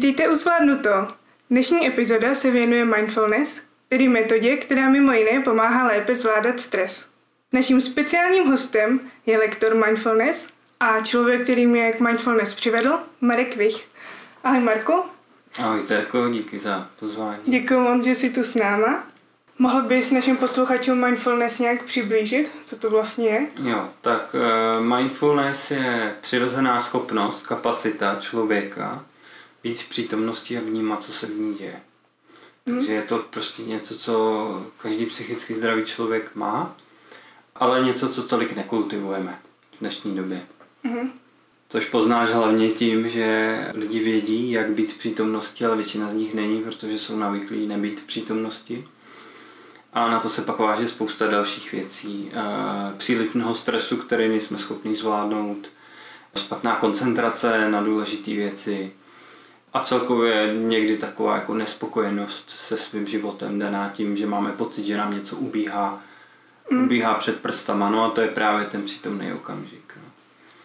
Vítejte u Zvládnuto. Dnešní epizoda se věnuje mindfulness, tedy metodě, která mimo jiné pomáhá lépe zvládat stres. Naším speciálním hostem je lektor mindfulness a člověk, který mě k mindfulness přivedl, Marek Vich. Ahoj Marku. Ahoj Terko, díky za pozvání. Děkuji moc, že jsi tu s náma. Mohl bys našim posluchačům mindfulness nějak přiblížit, co to vlastně je? Jo, tak uh, mindfulness je přirozená schopnost, kapacita člověka být v přítomnosti a vnímat, co se v ní děje. Hmm. Takže je to prostě něco, co každý psychicky zdravý člověk má, ale něco, co tolik nekultivujeme v dnešní době. Hmm. Což poznáš hlavně tím, že lidi vědí, jak být v přítomnosti, ale většina z nich není, protože jsou navyklí nebýt v přítomnosti. A na to se pak váže spousta dalších věcí. Příliš mnoho stresu, který nejsme schopni zvládnout, špatná koncentrace na důležité věci a celkově někdy taková jako nespokojenost se svým životem daná tím, že máme pocit, že nám něco ubíhá, mm. ubíhá před prstama, no a to je právě ten přítomný okamžik. No.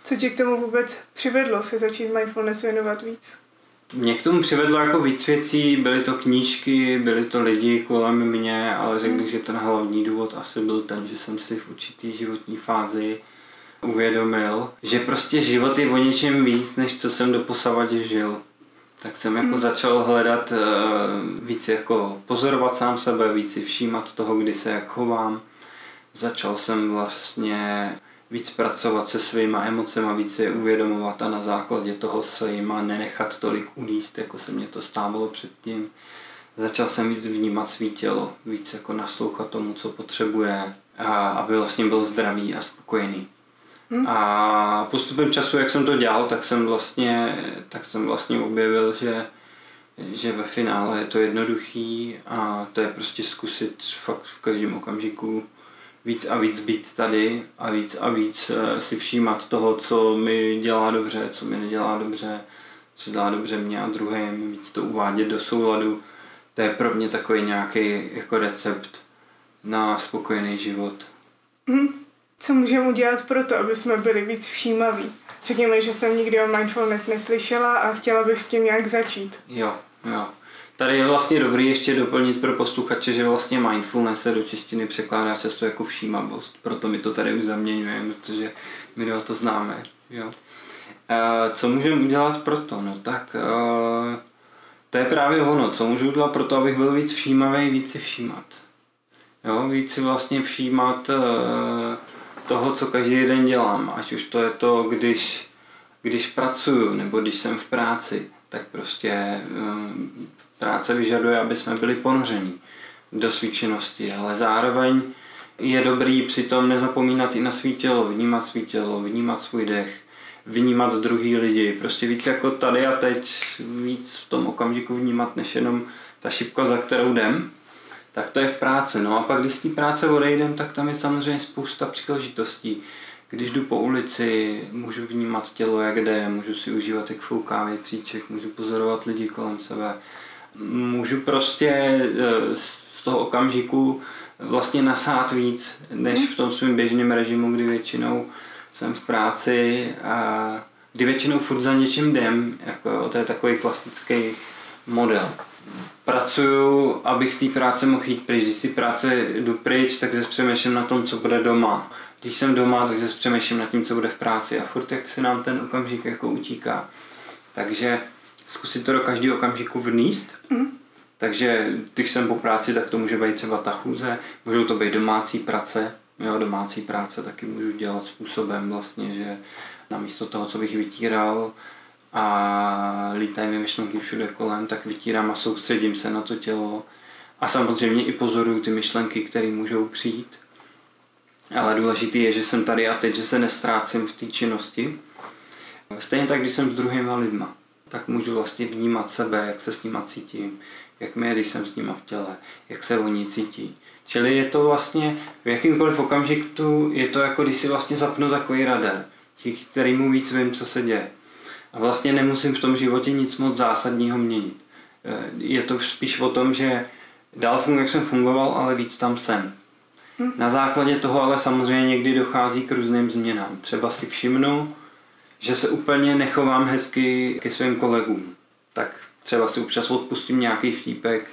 Co tě k tomu vůbec přivedlo se začít mindfulness věnovat víc? Mě k tomu přivedlo jako víc věcí, byly to knížky, byly to lidi kolem mě, ale řekl bych, že ten hlavní důvod asi byl ten, že jsem si v určitý životní fázi uvědomil, že prostě život je o něčem víc, než co jsem doposavadě žil. Tak jsem jako hmm. začal hledat uh, víc jako pozorovat sám sebe, víc si všímat toho, kdy se jak chovám. Začal jsem vlastně víc pracovat se svýma emocema, víc je uvědomovat a na základě toho se jima nenechat tolik uníst, jako se mě to stávalo předtím. Začal jsem víc vnímat svý tělo, víc jako naslouchat tomu, co potřebuje, a aby vlastně byl zdravý a spokojený. Hmm. A postupem času, jak jsem to dělal, tak jsem vlastně, tak jsem vlastně objevil, že, že ve finále je to jednoduchý a to je prostě zkusit fakt v každém okamžiku víc a víc být tady a víc a víc eh, si všímat toho, co mi dělá dobře, co mi nedělá dobře, co dělá dobře mě a druhým, víc to uvádět do souladu. To je pro mě takový nějaký jako recept na spokojený život. Hmm. Co můžeme udělat pro to, aby jsme byli víc všímaví? Řekněme, že jsem nikdy o mindfulness neslyšela a chtěla bych s tím nějak začít. Jo, jo. Tady je vlastně dobrý ještě doplnit pro posluchače, že vlastně mindfulness se do češtiny překládá často jako všímavost, proto my to tady už zaměňujeme, protože my dva to známe. Jo. E, co můžeme udělat pro to? No tak e, to je právě ono, co můžu udělat pro to, abych byl víc všímavý, víc si všímat. Jo, víc si vlastně všímat e, toho, co každý den dělám, ať už to je to, když, když pracuju nebo když jsem v práci, tak prostě práce vyžaduje, aby jsme byli ponoření do své činnosti, ale zároveň je dobrý přitom nezapomínat i na svý tělo, vnímat svý tělo, vnímat svůj dech, vnímat druhý lidi, prostě víc jako tady a teď, víc v tom okamžiku vnímat, než jenom ta šipka, za kterou jdem, tak to je v práci. No a pak, když z té práce odejdem, tak tam je samozřejmě spousta příležitostí. Když jdu po ulici, můžu vnímat tělo, jak jde, můžu si užívat, jak fouká větříček, můžu pozorovat lidi kolem sebe, můžu prostě eh, z toho okamžiku vlastně nasát víc, než v tom svém běžném režimu, kdy většinou jsem v práci a kdy většinou furt za něčím jdem, jako, to je takový klasický model. Pracuju, abych z té práce mohl jít pryč. Když si práce jdu pryč, tak se přemýšlím na tom, co bude doma. Když jsem doma, tak se přemýšlím na tím, co bude v práci a furt jak se nám ten okamžik jako utíká. Takže zkusit to do každého okamžiku vníst. Mm. Takže když jsem po práci, tak to může být třeba ta chůze, můžou to být domácí práce, jo, domácí práce taky můžu dělat způsobem vlastně, že namísto toho, co bych vytíral a lítají mi myšlenky všude kolem, tak vytírám a soustředím se na to tělo a samozřejmě i pozoruju ty myšlenky, které můžou přijít. Ale důležité je, že jsem tady a teď, že se nestrácím v té činnosti. Stejně tak, když jsem s druhýma lidma tak můžu vlastně vnímat sebe, jak se s nima cítím, jak mi je, když jsem s nima v těle, jak se oni cítí. Čili je to vlastně v jakýmkoliv okamžiku, je to jako když si vlastně zapnu takový radar, těch, který mu víc vím, co se děje. A vlastně nemusím v tom životě nic moc zásadního měnit. Eh, je to spíš o tom, že dál funguji, jak jsem fungoval, ale víc tam jsem. Hm. Na základě toho ale samozřejmě někdy dochází k různým změnám. Třeba si všimnu, že se úplně nechovám hezky ke svým kolegům. Tak třeba si občas odpustím nějaký vtípek,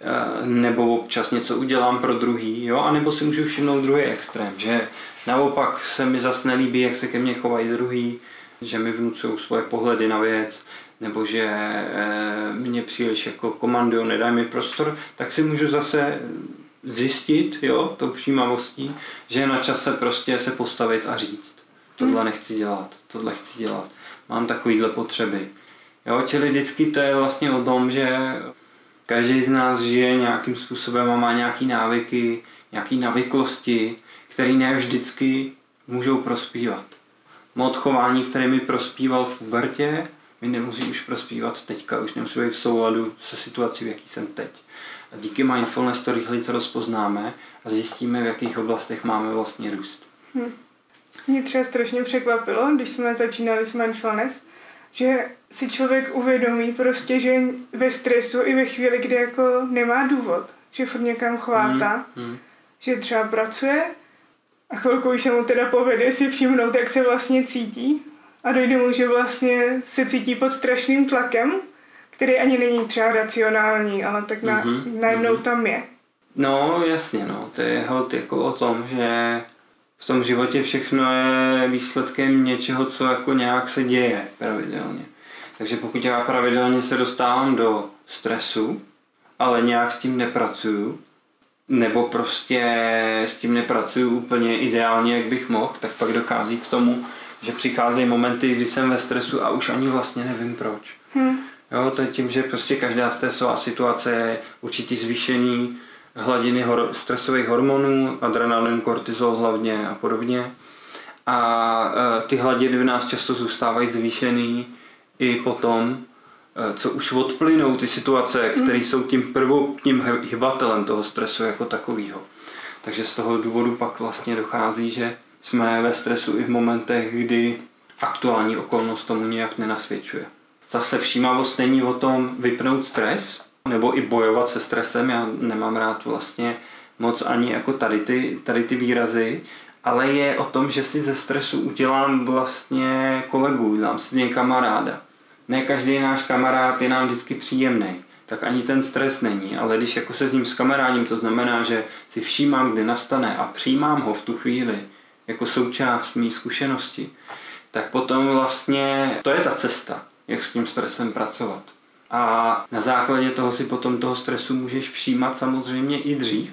eh, nebo občas něco udělám pro druhý, jo, a nebo si můžu všimnout druhý extrém, že naopak se mi zase nelíbí, jak se ke mně chovají druhý, že mi vnucují svoje pohledy na věc, nebo že e, mě příliš jako komandují, nedají mi prostor, tak si můžu zase zjistit, jo, tou všímavostí, že je na čase prostě se postavit a říct, tohle hmm. nechci dělat, tohle chci dělat, mám takovýhle potřeby. Jo, čili vždycky to je vlastně o tom, že každý z nás žije nějakým způsobem a má nějaký návyky, nějaký navyklosti, které ne vždycky můžou prospívat. Mod chování, který mi prospíval v pubertě, mi nemusí už prospívat teďka, už nemusí být v souladu se situací, v jaký jsem teď. A díky mindfulness to rychleji rozpoznáme a zjistíme, v jakých oblastech máme vlastně růst. Hmm. Mě třeba strašně překvapilo, když jsme začínali s mindfulness, že si člověk uvědomí prostě, že je ve stresu i ve chvíli, kdy jako nemá důvod, že furt někam chvátá, hmm. Hmm. že třeba pracuje a chvilku už se mu teda povede si všimnout, jak se vlastně cítí a dojde mu, že vlastně se cítí pod strašným tlakem, který ani není třeba racionální, ale tak na, mm-hmm, najednou mm-hmm. tam je. No, jasně, no. To je hod jako o tom, že v tom životě všechno je výsledkem něčeho, co jako nějak se děje pravidelně. Takže pokud já pravidelně se dostávám do stresu, ale nějak s tím nepracuju, nebo prostě s tím nepracuju úplně ideálně, jak bych mohl, tak pak dochází k tomu, že přicházejí momenty, kdy jsem ve stresu a už ani vlastně nevím proč. Hmm. Jo, to je tím, že prostě každá stresová situace je určitý zvýšení hladiny hor- stresových hormonů, adrenalin, kortizol hlavně a podobně. A e, ty hladiny v nás často zůstávají zvýšený i potom, co už odplynou ty situace, hmm. které jsou tím prvotním hybatelem toho stresu jako takového. Takže z toho důvodu pak vlastně dochází, že jsme ve stresu i v momentech, kdy aktuální okolnost tomu nějak nenasvědčuje. Zase všímavost není o tom vypnout stres, nebo i bojovat se stresem. Já nemám rád vlastně moc ani jako tady ty, tady ty výrazy, ale je o tom, že si ze stresu udělám vlastně kolegu, dám si z něj kamaráda. Ne každý náš kamarád je nám vždycky příjemný, tak ani ten stres není, ale když jako se s ním kamarádím, to znamená, že si všímám, kdy nastane a přijímám ho v tu chvíli jako součást mý zkušenosti, tak potom vlastně to je ta cesta jak s tím stresem pracovat. A na základě toho si potom toho stresu můžeš všímat samozřejmě i dřív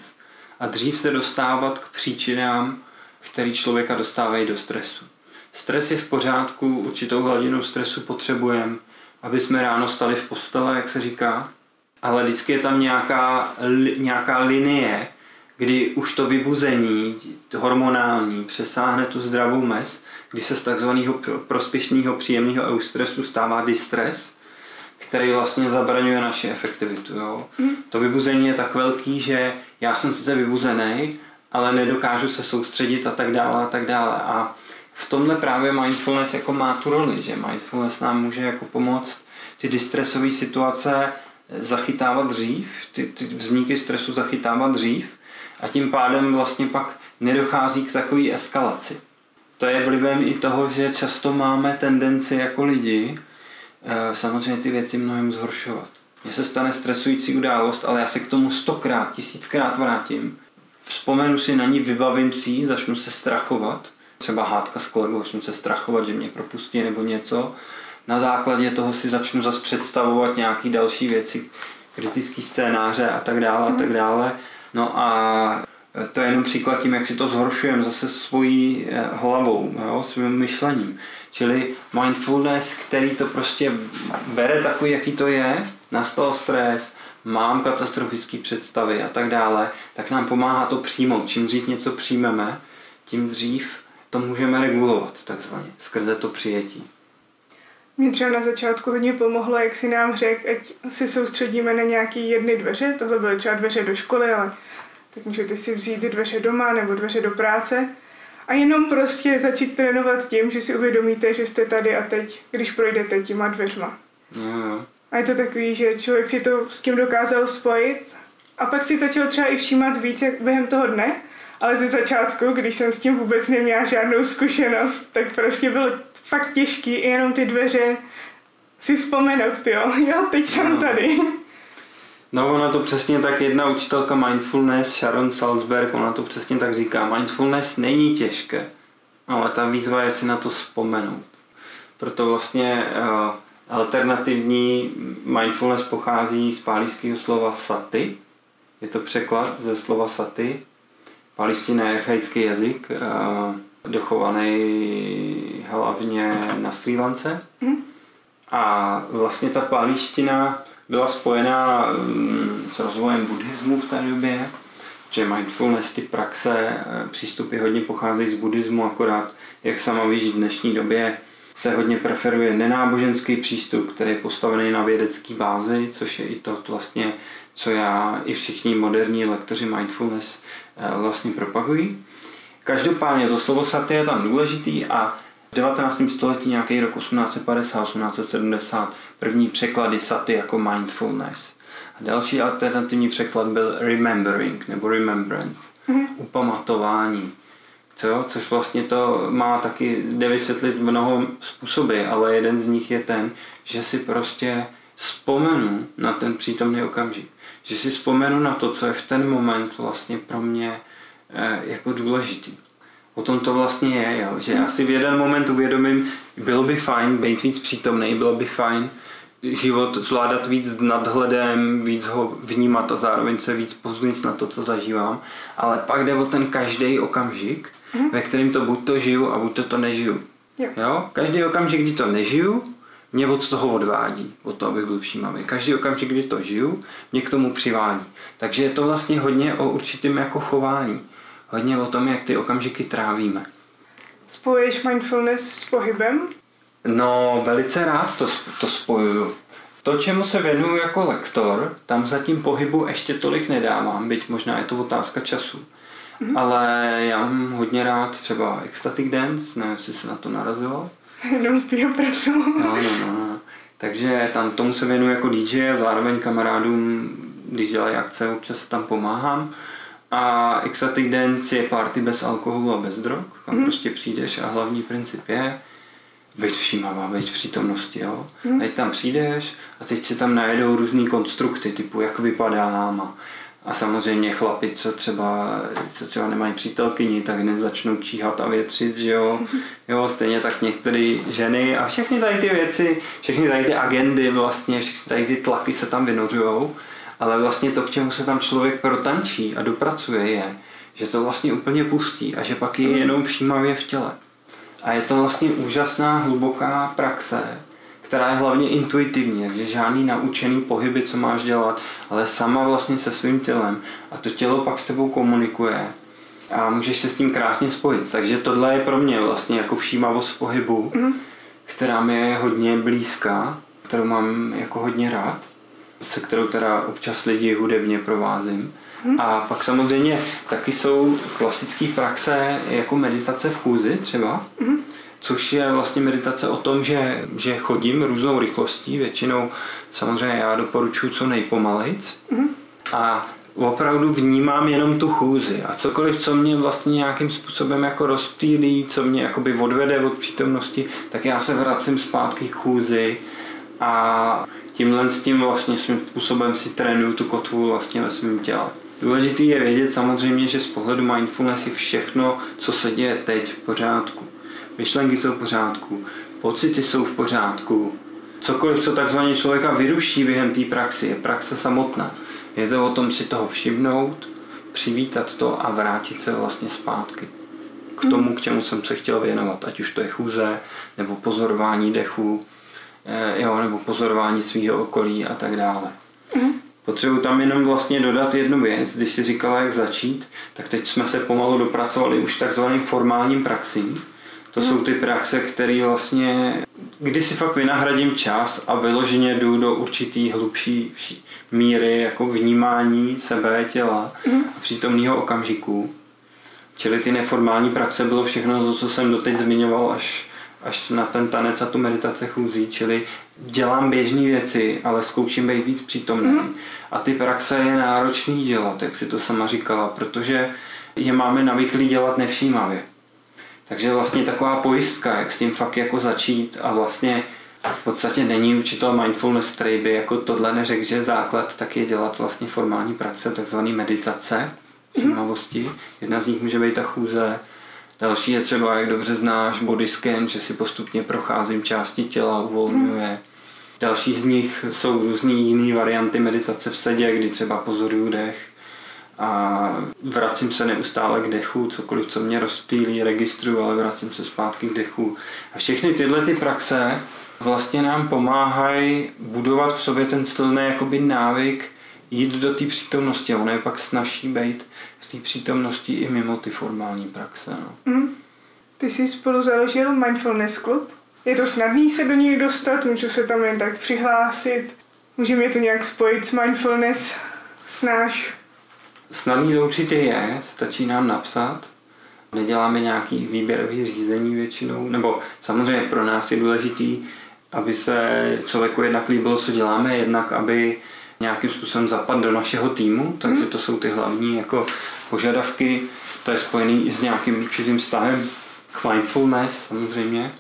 a dřív se dostávat k příčinám, který člověka dostávají do stresu. Stres je v pořádku, určitou hladinu stresu potřebujeme, aby jsme ráno stali v postele, jak se říká, ale vždycky je tam nějaká, nějaká linie, kdy už to vybuzení hormonální přesáhne tu zdravou mez kdy se z takzvaného prospěšného příjemného eustresu stává distres, který vlastně zabraňuje naši efektivitu. Jo? Mm. To vybuzení je tak velký, že já jsem sice vybuzený, ale nedokážu se soustředit a tak dále a tak dále. A v tomhle právě mindfulness jako má tu roli, že mindfulness nám může jako pomoct ty distresové situace zachytávat dřív, ty, ty vzniky stresu zachytávat dřív a tím pádem vlastně pak nedochází k takové eskalaci to je vlivem i toho, že často máme tendenci jako lidi eh, samozřejmě ty věci mnohem zhoršovat. Mně se stane stresující událost, ale já se k tomu stokrát, tisíckrát vrátím. Vzpomenu si na ní, vybavím si začnu se strachovat. Třeba hádka s kolegou, začnu se strachovat, že mě propustí nebo něco. Na základě toho si začnu zase představovat nějaké další věci, kritické scénáře a tak dále a tak mhm. dále. No a to je jenom příklad tím, jak si to zhoršujeme zase svojí eh, hlavou, jo, svým myšlením. Čili mindfulness, který to prostě bere takový, jaký to je, nastal stres, mám katastrofické představy a tak dále, tak nám pomáhá to přijmout. Čím dřív něco přijmeme, tím dřív to můžeme regulovat, takzvaně, skrze to přijetí. Mě třeba na začátku hodně pomohlo, jak si nám řekl, ať si soustředíme na nějaký jedny dveře, tohle byly třeba dveře do školy, ale tak můžete si vzít dveře doma nebo dveře do práce a jenom prostě začít trénovat tím, že si uvědomíte, že jste tady a teď, když projdete těma dveřma. No. A je to takový, že člověk si to s tím dokázal spojit a pak si začal třeba i všímat víc během toho dne, ale ze začátku, když jsem s tím vůbec neměla žádnou zkušenost, tak prostě bylo fakt těžký i jenom ty dveře si vzpomenout, jo, jo, teď jsem No. tady. No ona to přesně tak, jedna učitelka mindfulness, Sharon Salzberg, ona to přesně tak říká. Mindfulness není těžké, ale ta výzva je si na to vzpomenout. Proto vlastně uh, alternativní mindfulness pochází z pálíského slova sati. Je to překlad ze slova sati. Pálíština je archaický jazyk, uh, dochovaný hlavně na Sri Lance. A vlastně ta pálíština byla spojená mm, s rozvojem buddhismu v té době, že mindfulness, ty praxe, eh, přístupy hodně pocházejí z buddhismu, akorát, jak sama víš, v dnešní době se hodně preferuje nenáboženský přístup, který je postavený na vědecké bázi, což je i to vlastně, co já i všichni moderní lektoři mindfulness eh, vlastně propagují. Každopádně to slovo sati je tam důležitý a v 19. století nějaký rok 1850-1870 první překlady sati jako mindfulness. A další alternativní překlad byl remembering nebo remembrance, upamatování. Co? Což vlastně to má taky, jde vysvětlit mnoho způsoby, ale jeden z nich je ten, že si prostě vzpomenu na ten přítomný okamžik. Že si vzpomenu na to, co je v ten moment vlastně pro mě eh, jako důležitý. O tom to vlastně je, jo? že já si v jeden moment uvědomím, bylo by fajn být víc přítomný, bylo by fajn život zvládat víc s nadhledem, víc ho vnímat a zároveň se víc pozvnit na to, co zažívám. Ale pak jde o ten každý okamžik, mm. ve kterým to buď to žiju a buď to to nežiju. Jo. Jo? Každý okamžik, kdy to nežiju, mě od toho odvádí, od toho, abych byl všímavý. Každý okamžik, kdy to žiju, mě k tomu přivádí. Takže je to vlastně hodně o určitém jako chování. Hodně o tom, jak ty okamžiky trávíme. Spojuješ mindfulness s pohybem? No, velice rád to, to spojuju. To, čemu se věnuju jako lektor, tam zatím pohybu ještě tolik nedávám, byť možná je to otázka času. Mm-hmm. Ale já mám hodně rád třeba ecstatic dance, nevím, jestli se na to narazila. Jenom z tvého profilu. No, no, no. Takže tam tomu se věnuju jako DJ a zároveň kamarádům, když dělají akce, občas tam pomáhám. A ecstatic dance je party bez alkoholu a bez drog, kam mm. prostě přijdeš a hlavní princip je být všímavá, být v přítomnosti, jo. Mm. Teď tam přijdeš a teď se tam najedou různý konstrukty, typu jak vypadám a, a samozřejmě chlapi, co třeba, co třeba nemají přítelkyni, tak hned začnou číhat a větřit, že jo. jo stejně tak některé ženy a všechny tady ty věci, všechny tady ty agendy vlastně, všechny tady ty tlaky se tam vynořujou, ale vlastně to, k čemu se tam člověk protančí a dopracuje je, že to vlastně úplně pustí a že pak je jenom všímavě v těle. A je to vlastně úžasná, hluboká praxe, která je hlavně intuitivní, takže žádný naučený pohyby, co máš dělat, ale sama vlastně se svým tělem. A to tělo pak s tebou komunikuje a můžeš se s tím krásně spojit. Takže tohle je pro mě vlastně jako všímavost pohybu, mm. která mi je hodně blízká, kterou mám jako hodně rád, se kterou teda občas lidi hudebně provázím. Hmm. A pak samozřejmě taky jsou klasické praxe jako meditace v chůzi třeba, hmm. Což je vlastně meditace o tom, že, že chodím různou rychlostí, většinou samozřejmě já doporučuji co nejpomalejc hmm. a opravdu vnímám jenom tu chůzi a cokoliv, co mě vlastně nějakým způsobem jako rozptýlí, co mě jakoby odvede od přítomnosti, tak já se vracím zpátky k chůzi a tímhle s tím vlastně svým způsobem si trénuju tu kotvu vlastně ve svém těle. Důležitý je vědět samozřejmě, že z pohledu mindfulness je všechno, co se děje teď v pořádku. Myšlenky jsou v pořádku, pocity jsou v pořádku. Cokoliv, co takzvaně člověka vyruší během té praxi, je praxe samotná. Je to o tom si toho všimnout, přivítat to a vrátit se vlastně zpátky k tomu, k čemu jsem se chtěl věnovat. Ať už to je chůze, nebo pozorování dechu, jo, nebo pozorování svého okolí a tak dále. Mm. Potřebuji tam jenom vlastně dodat jednu věc, když si říkala, jak začít, tak teď jsme se pomalu dopracovali už takzvaným formálním praxím. To jsou ty praxe, které vlastně, kdy si fakt vynahradím čas a vyloženě jdu do určitý hlubší míry jako vnímání sebe, těla a přítomného okamžiku. Čili ty neformální praxe bylo všechno to, co jsem doteď zmiňoval, až, až na ten tanec a tu meditace chůzí, čili dělám běžné věci, ale zkouším být víc přítomný. Mm. A ty praxe je náročný dělat, jak si to sama říkala, protože je máme navyklí dělat nevšímavě. Takže vlastně taková pojistka, jak s tím fakt jako začít a vlastně v podstatě není učitel mindfulness, který by jako tohle neřekl, že základ tak je dělat vlastně formální praxe, takzvané meditace, všímavosti. Jedna z nich může být ta chůze, další je třeba, jak dobře znáš, body scan, že si postupně procházím části těla, uvolňuje. Další z nich jsou různé jiné varianty meditace v sedě, kdy třeba pozoruju dech a vracím se neustále k dechu, cokoliv, co mě rozptýlí, registruju, ale vracím se zpátky k dechu. A všechny tyhle ty praxe vlastně nám pomáhají budovat v sobě ten silný jakoby návyk jít do té přítomnosti. Ono je pak snaží být v té přítomnosti i mimo ty formální praxe. No. Mm. Ty jsi spolu založil Mindfulness Club. Je to snadný se do něj dostat, můžu se tam jen tak přihlásit. Můžeme to nějak spojit s mindfulness, snáš? Snadný to určitě je, stačí nám napsat. Neděláme nějaký výběrový řízení většinou, nebo samozřejmě pro nás je důležitý, aby se člověku jednak líbilo, co děláme, jednak aby nějakým způsobem zapadl do našeho týmu, takže mhm. to jsou ty hlavní jako požadavky. To je spojený i s nějakým určitým vztahem k mindfulness samozřejmě.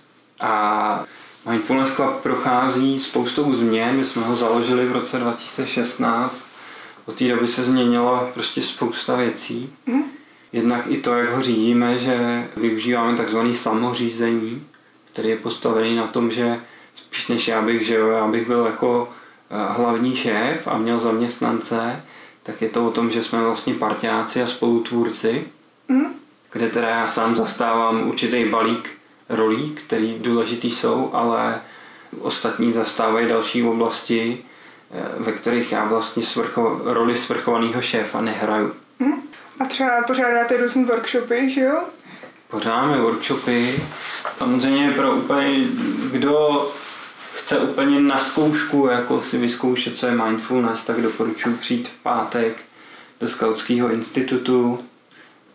A Mindfulness Club prochází spoustou změn. My jsme ho založili v roce 2016. Od té doby se změnilo prostě spousta věcí. Mm. Jednak i to, jak ho řídíme, že využíváme takzvané samořízení, který je postavený na tom, že spíš než já bych, že já bych byl jako eh, hlavní šéf a měl zaměstnance, tak je to o tom, že jsme vlastně partiáci a spolutvůrci, mm. kde teda já sám zastávám určitý balík rolí, které důležitý jsou, ale ostatní zastávají další oblasti, ve kterých já vlastně svrcho, roli svrchovaného šéfa nehraju. Mm. A třeba pořádáte různé workshopy, že jo? Pořádáme workshopy. Samozřejmě pro úplně, kdo chce úplně na zkoušku jako si vyzkoušet, co je mindfulness, tak doporučuji přijít v pátek do Skautského institutu.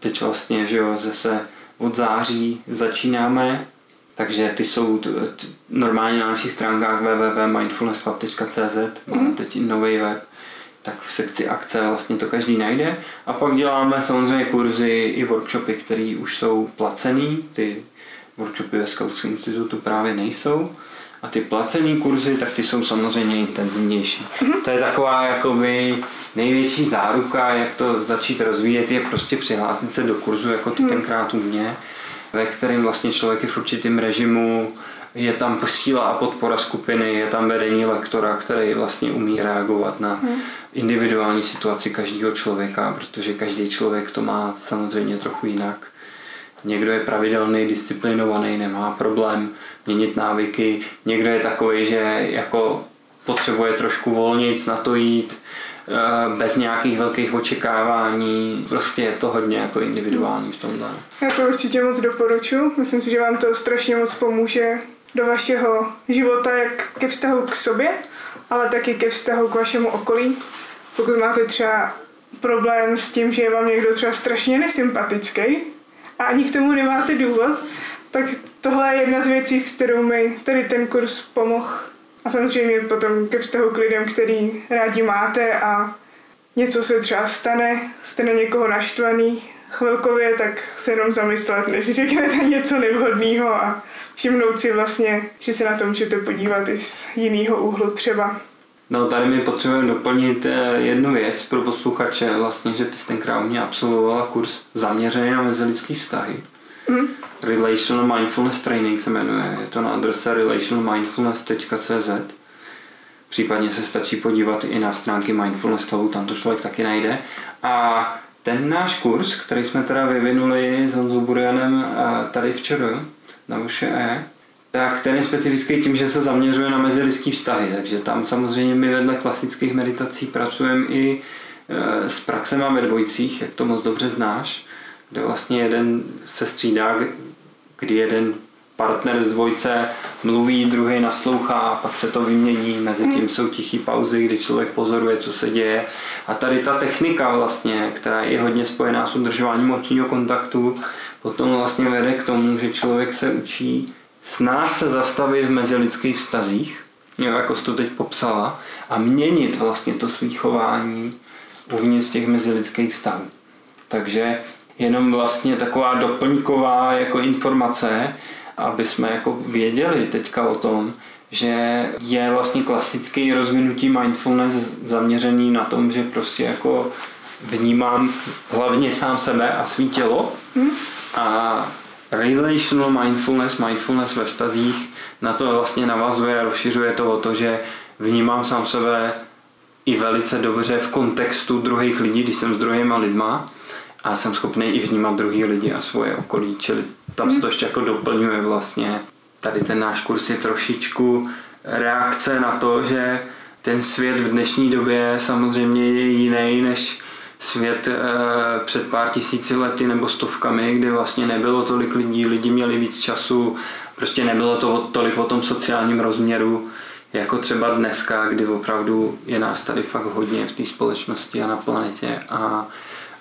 Teď vlastně, že jo, zase od září začínáme, takže ty jsou t- t- normálně na našich stránkách www.mindfulnessclub.cz, máme mhm. teď i nový web, tak v sekci akce vlastně to každý najde. A pak děláme samozřejmě kurzy i workshopy, které už jsou placený, ty workshopy ve Skautském institutu právě nejsou. A ty placené kurzy, tak ty jsou samozřejmě intenzivnější. Mm-hmm. To je taková jakoby největší záruka, jak to začít rozvíjet, je prostě přihlásit se do kurzu, jako ty mm. tenkrát u mě, ve kterém vlastně člověk je v určitém režimu, je tam posíla a podpora skupiny, je tam vedení lektora, který vlastně umí reagovat na mm. individuální situaci každého člověka, protože každý člověk to má samozřejmě trochu jinak. Někdo je pravidelný, disciplinovaný, nemá problém měnit návyky. Někdo je takový, že jako potřebuje trošku volnic na to jít, bez nějakých velkých očekávání. Prostě je to hodně jako individuální v tomhle. Já to určitě moc doporučuji. Myslím si, že vám to strašně moc pomůže do vašeho života, jak ke vztahu k sobě, ale taky ke vztahu k vašemu okolí. Pokud máte třeba problém s tím, že je vám někdo třeba strašně nesympatický a ani k tomu nemáte důvod, tak tohle je jedna z věcí, kterou mi tady ten kurz pomohl. A samozřejmě potom ke vztahu k lidem, který rádi máte a něco se třeba stane, jste na někoho naštvaný chvilkově, tak se jenom zamyslet, než řeknete něco nevhodného a všimnout si vlastně, že se na to můžete podívat i z jiného úhlu třeba. No tady mi potřebujeme doplnit eh, jednu věc pro posluchače, vlastně, že ty jsi tenkrát u mě absolvovala kurz zaměřený na mezilidský vztahy. Relational Mindfulness Training se jmenuje, je to na adrese relationalmindfulness.cz Případně se stačí podívat i na stránky Mindfulness Clubu, tam to člověk taky najde. A ten náš kurz, který jsme teda vyvinuli s Honzou Burianem eh, tady včera na VŠE, tak ten je specifický tím, že se zaměřuje na mezilidský vztahy, takže tam samozřejmě my vedle klasických meditací pracujeme i eh, s praxema ve dvojicích, jak to moc dobře znáš, kde vlastně jeden se střídá, kdy jeden partner z dvojce mluví, druhý naslouchá a pak se to vymění. Mezi tím hmm. jsou tichý pauzy, kdy člověk pozoruje, co se děje. A tady ta technika vlastně, která je hodně spojená s udržováním očního kontaktu, potom vlastně vede k tomu, že člověk se učí s nás se zastavit v mezilidských vztazích, jako jsi to teď popsala, a měnit vlastně to svý chování uvnitř těch mezilidských vztahů. Takže jenom vlastně taková doplňková jako informace, aby jsme jako věděli teďka o tom, že je vlastně klasický rozvinutí mindfulness zaměřený na tom, že prostě jako vnímám hlavně sám sebe a svý tělo hmm. a relational mindfulness, mindfulness ve vztazích na to vlastně navazuje a rozšiřuje to o to, že vnímám sám sebe i velice dobře v kontextu druhých lidí, když jsem s druhýma lidma a jsem schopný i vnímat druhý lidi a svoje okolí, čili tam se to ještě jako doplňuje vlastně. Tady ten náš kurz je trošičku reakce na to, že ten svět v dnešní době samozřejmě je jiný než svět e, před pár tisíci lety nebo stovkami, kdy vlastně nebylo tolik lidí, lidi měli víc času, prostě nebylo to tolik o tom sociálním rozměru, jako třeba dneska, kdy opravdu je nás tady fakt hodně v té společnosti a na planetě a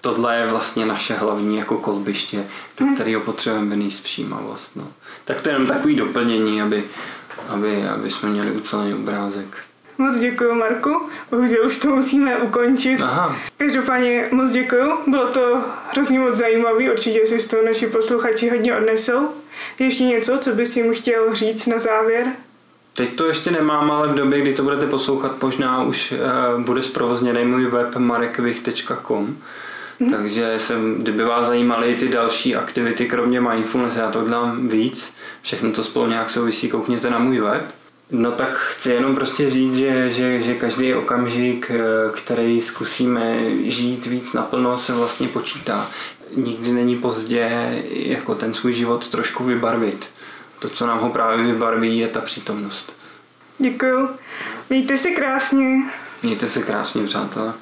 tohle je vlastně naše hlavní jako kolbiště, do hmm. kterého potřebujeme vynést všímavost. No. Tak to je jenom takový doplnění, aby, aby, aby jsme měli ucelený obrázek. Moc děkuji, Marku. Bohužel už to musíme ukončit. Aha. Každopádně moc děkuji. Bylo to hrozně moc zajímavé. Určitě si z toho naši posluchači hodně odnesou. Ještě něco, co bys jim chtěl říct na závěr? Teď to ještě nemám, ale v době, kdy to budete poslouchat, možná už uh, bude zprovozněný můj web marekvich.com. Takže jsem, kdyby vás zajímaly ty další aktivity, kromě mindfulness, já to dělám víc, všechno to spolu nějak souvisí, koukněte na můj web. No tak chci jenom prostě říct, že, že, že každý okamžik, eh, který zkusíme žít víc naplno, se vlastně počítá. Nikdy není pozdě jako ten svůj život trošku vybarvit. To, co nám ho právě vybarví, je ta přítomnost. Děkuju. Mějte se krásně. Mějte se krásně, přátelé.